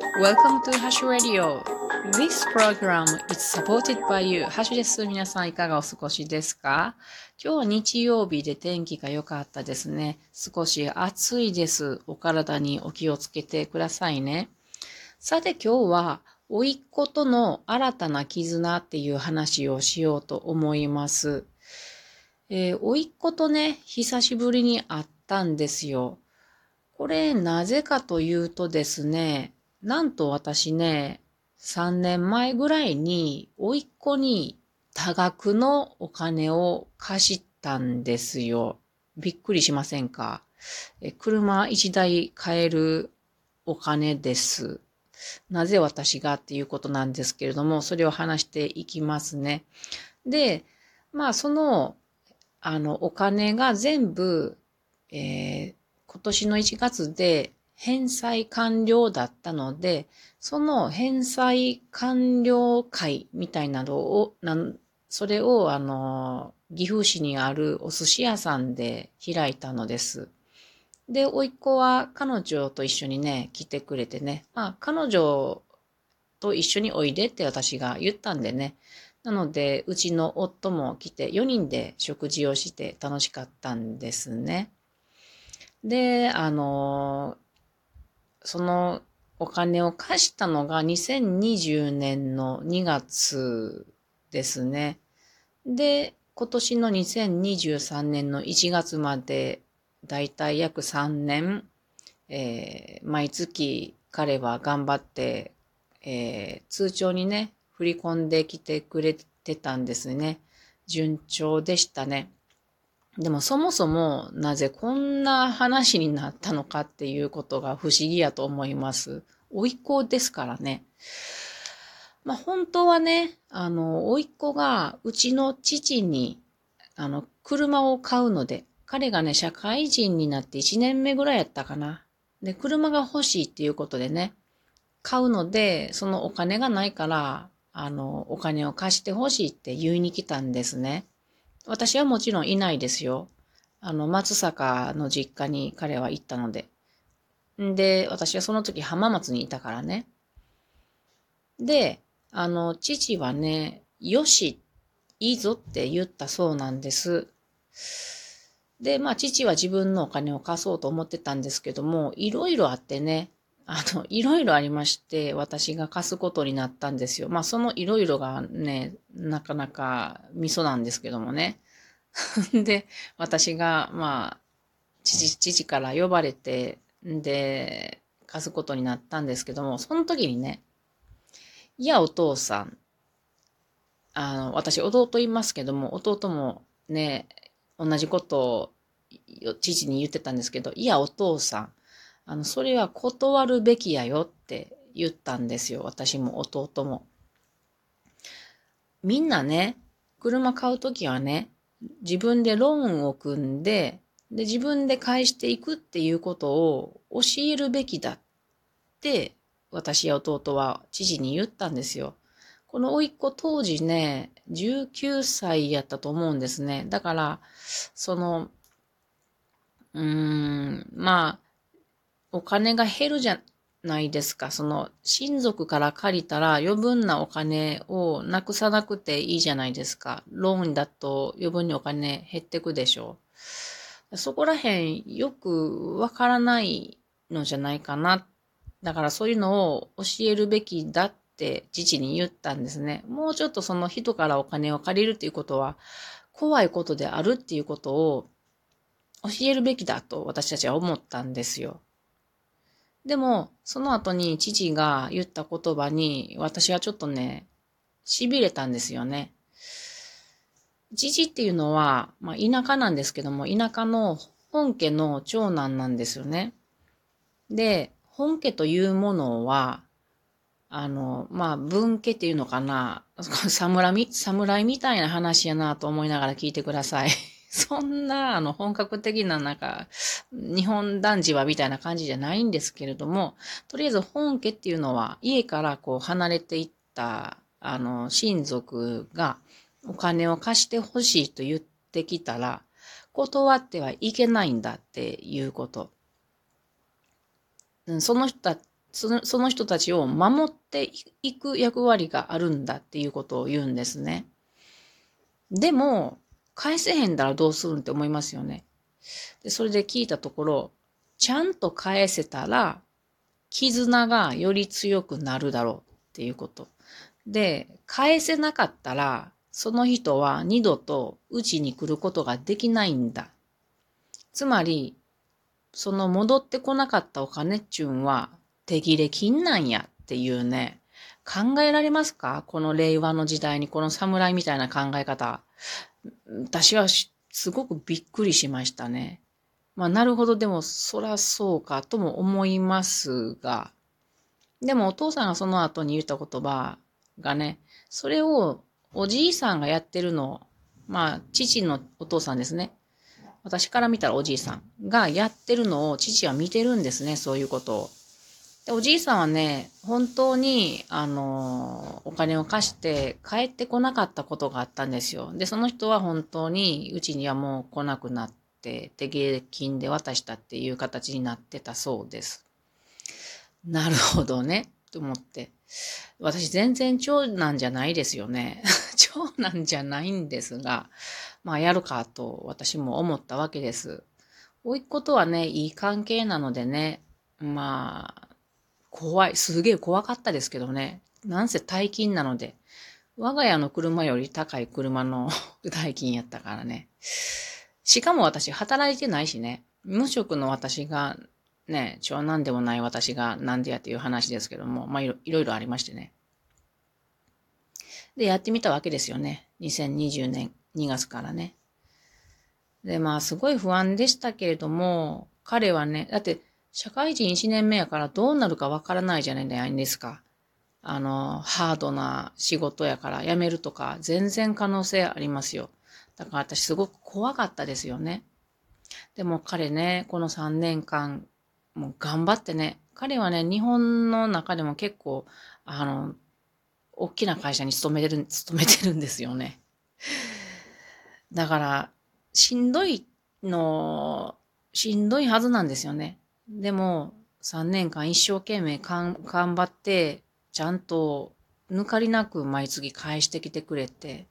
Welcome to Hash Radio. This program is supported by you. ハッシュです。皆さんいかがお過ごしですか？今日は日曜日で天気が良かったですね。少し暑いです。お体にお気をつけてくださいね。さて今日は、おいっ子との新たな絆っていう話をしようと思います。えー、おいっ子とね、久しぶりに会ったんですよ。これなぜかというとですね、なんと私ね、3年前ぐらいに、おいっ子に多額のお金を貸したんですよ。びっくりしませんか？え車1台買えるお金です。なぜ私がっていうことなんですけれども、それを話していきますね。で、まあその、あの、お金が全部、えー、今年の1月で返済完了だったので、その返済完了会みたいなのを、なんそれをあの、岐阜市にあるお寿司屋さんで開いたのです。で、おいっ子は彼女と一緒にね、来てくれてね、まあ彼女と一緒においでって私が言ったんでね、なので、うちの夫も来て4人で食事をして楽しかったんですね。で、あの、そのお金を貸したのが2020年の2月ですね。で、今年の2023年の1月まで、だいたい約3年、えー、毎月彼は頑張って、えー、通帳にね、振り込んできてくれてたんですね。順調でしたね。でもそもそもなぜこんな話になったのかっていうことが不思議やと思います。おいっ子ですからね。まあ本当はね、あの、おいっ子がうちの父に、あの、車を買うので、彼がね、社会人になって1年目ぐらいやったかな。で、車が欲しいっていうことでね、買うので、そのお金がないから、あの、お金を貸して欲しいって言いに来たんですね。私はもちろんいないですよ。あの、松坂の実家に彼は行ったので。んで、私はその時浜松にいたからね。で、あの、父はね、よし、いいぞって言ったそうなんです。で、まあ、父は自分のお金を貸そうと思ってたんですけども、いろいろあってね、あの、いろいろありまして、私が貸すことになったんですよ。まあ、そのいろいろがね、なかなか味噌なんですけどもね。で、私が、まあ、父、父から呼ばれて、で、貸すことになったんですけども、その時にね、いや、お父さん、あの、私、弟いますけども、弟もね、同じことを父に言ってたんですけど、いや、お父さん、あの、それは断るべきやよって言ったんですよ。私も弟も。みんなね、車買うときはね、自分でローンを組んで、で、自分で返していくっていうことを教えるべきだって、私や弟は知事に言ったんですよ。この甥っ子当時ね、19歳やったと思うんですね。だから、その、うーん、まあ、お金が減るじゃないですか。その、親族から借りたら余分なお金をなくさなくていいじゃないですか。ローンだと余分にお金減ってくでしょう。そこら辺よくわからないのじゃないかな。だからそういうのを教えるべきだって父に言ったんですね。もうちょっとその人からお金を借りるっていうことは怖いことであるっていうことを教えるべきだと私たちは思ったんですよ。でも、その後に父が言った言葉に、私はちょっとね、痺れたんですよね。父っていうのは、まあ、田舎なんですけども、田舎の本家の長男なんですよね。で、本家というものは、あの、まあ、文家っていうのかな、侍侍みたいな話やなと思いながら聞いてください。そんな、あの、本格的な、なんか、日本男児はみたいな感じじゃないんですけれども、とりあえず本家っていうのは、家からこう離れていった、あの、親族がお金を貸してほしいと言ってきたら、断ってはいけないんだっていうこと。その人そのその人たちを守っていく役割があるんだっていうことを言うんですね。でも、返せへんだらどうするんって思いますよね。で、それで聞いたところ、ちゃんと返せたら、絆がより強くなるだろうっていうこと。で、返せなかったら、その人は二度とうちに来ることができないんだ。つまり、その戻ってこなかったお金っちゅうんは手切れ金なんやっていうね、考えられますか？この令和の時代にこの侍みたいな考え方。私はすごくびっくりしましたね。まあ、なるほど、でも、そらそうかとも思いますが、でもお父さんがその後に言った言葉がね、それをおじいさんがやってるのを、まあ、父のお父さんですね。私から見たらおじいさんがやってるのを父は見てるんですね、そういうことを。でおじいさんはね、本当に、あの、お金を貸して帰ってこなかったことがあったんですよ。で、その人は本当にうちにはもう来なくなって、手芸金で渡したっていう形になってたそうです。なるほどね、と思って。私全然長男じゃないですよね。長男じゃないんですが、まあやるかと私も思ったわけです。おいっ子とはね、いい関係なのでね、まあ、怖い。すげえ怖かったですけどね。なんせ大金なので。我が家の車より高い車の 代金やったからね。しかも私働いてないしね。無職の私が、ね、長男でもない私がなんでやっていう話ですけども、まあいろいろありましてね。で、やってみたわけですよね。2020年2月からね。で、まあすごい不安でしたけれども、彼はね、だって社会人1年目やからどうなるかわからないじゃないですか。あの、ハードな仕事やから辞めるとか全然可能性ありますよ。だから私すごく怖かったですよね。でも彼ね、この3年間、もう頑張ってね、彼はね、日本の中でも結構、あの、大きな会社に勤めてる、勤めてるんですよね。だから、しんどいの、しんどいはずなんですよね。でも、3年間一生懸命頑張って、ちゃんと抜かりなく毎月返してきてくれて、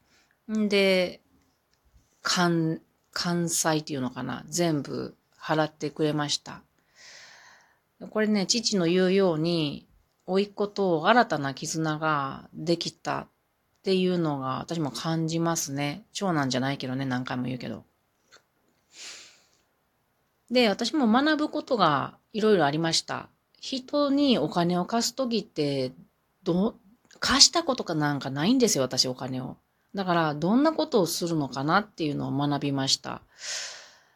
んで、関、関西っていうのかな全部払ってくれました。これね、父の言うように、甥っ子と新たな絆ができたっていうのが私も感じますね。長男じゃないけどね、何回も言うけど。で、私も学ぶことがいろいろありました。人にお金を貸すときって、ど、貸したことかなんかないんですよ、私お金を。だから、どんなことをするのかなっていうのを学びました。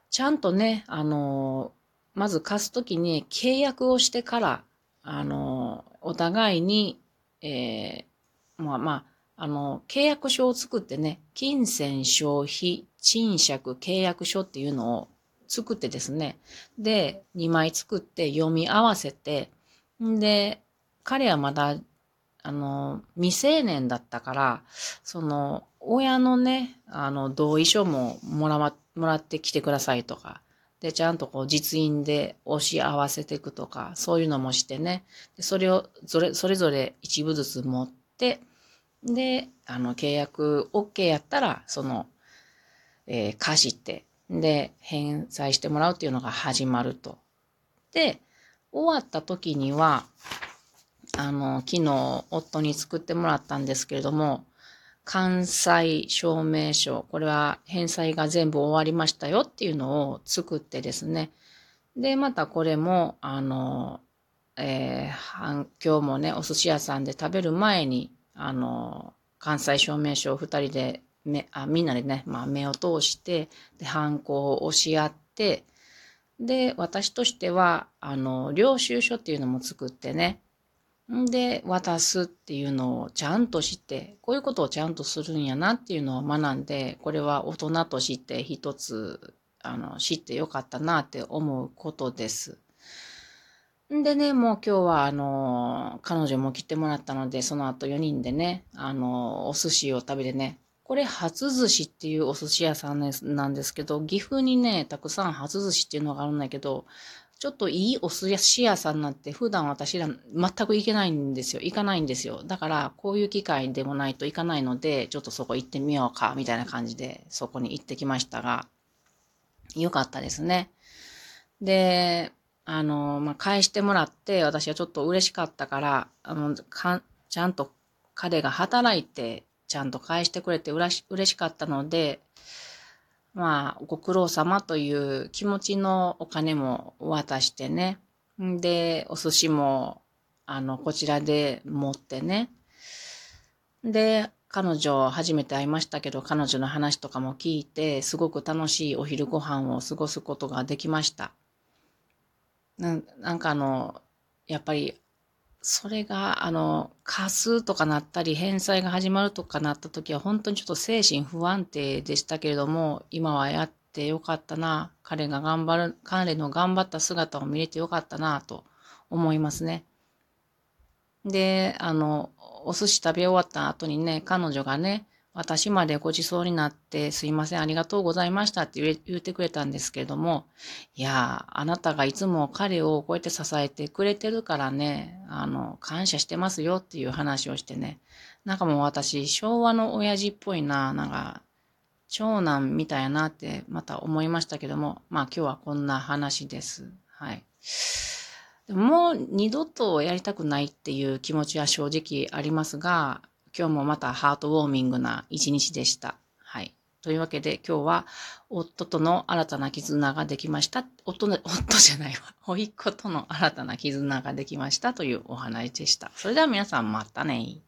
ちゃんとね、あの、まず貸すときに契約をしてから、あの、お互いに、えー、まあまあ、あの、契約書を作ってね、金銭消費、賃借契約書っていうのを作ってですね。で、2枚作って読み合わせて、んで、彼はまだ、あの、未成年だったから、その、親のね、あの、同意書ももら、もらってきてくださいとか、で、ちゃんとこう実印で押し合わせていくとか、そういうのもしてね、でそれを、それ、それぞれ一部ずつ持って、で、あの、契約 OK やったら、その、えー、貸して、で、返済してもらうっていうのが始まると。で、終わった時には、あの、昨日夫に作ってもらったんですけれども、関西証明書、これは返済が全部終わりましたよっていうのを作ってですね。で、またこれも、あの、えー、今日もね、お寿司屋さんで食べる前に、あの、関西証明書を二人で目あみんなでね、まあ、目を通して、で、犯行を押し合って、で、私としては、あの、領収書っていうのも作ってね、で、渡すっていうのをちゃんと知って、こういうことをちゃんとするんやなっていうのを学んで、これは大人として一つ、あの、知ってよかったなって思うことです。でね、もう今日はあの、彼女も来てもらったので、その後4人でね、あの、お寿司を食べてね、これ、初寿司っていうお寿司屋さんなんですけど、岐阜にね、たくさん初寿司っていうのがあるんだけど、ちょっといいお寿司屋さんなんて普段私ら全く行けないんですよ。行かないんですよ。だから、こういう機会でもないと行かないので、ちょっとそこ行ってみようか、みたいな感じで、そこに行ってきましたが、よかったですね。で、あの、まあ、返してもらって、私はちょっと嬉しかったから、あの、かちゃんと彼が働いて、ちゃんと返してくれてうらし嬉しかったので、まあ、ご苦労様という気持ちのお金も渡してね。んで、お寿司も、あの、こちらで持ってね。で、彼女初めて会いましたけど、彼女の話とかも聞いて、すごく楽しいお昼ご飯を過ごすことができました。ななんかあの、やっぱりそれが、あの、貸すとかなったり、返済が始まるとかなった時は、本当にちょっと精神不安定でしたけれども、今はやってよかったな、彼が頑張る、彼の頑張った姿を見れてよかったな、と思いますね。で、あの、お寿司食べ終わった後にね、彼女がね、私までご馳走になってすいません、ありがとうございましたって言ってくれたんですけれども、いやあなたがいつも彼をこうやって支えてくれてるからね、あの、感謝してますよっていう話をしてね、なんかもう私、昭和の親父っぽいな、なんか、長男みたいなってまた思いましたけども、まあ今日はこんな話です。はい。もう二度とやりたくないっていう気持ちは正直ありますが、今日もまたハートウォーミングな一日でした。はい。というわけで今日は夫との新たな絆ができました。夫の、夫じゃないわ。甥っ子との新たな絆ができましたというお話でした。それでは皆さんまたね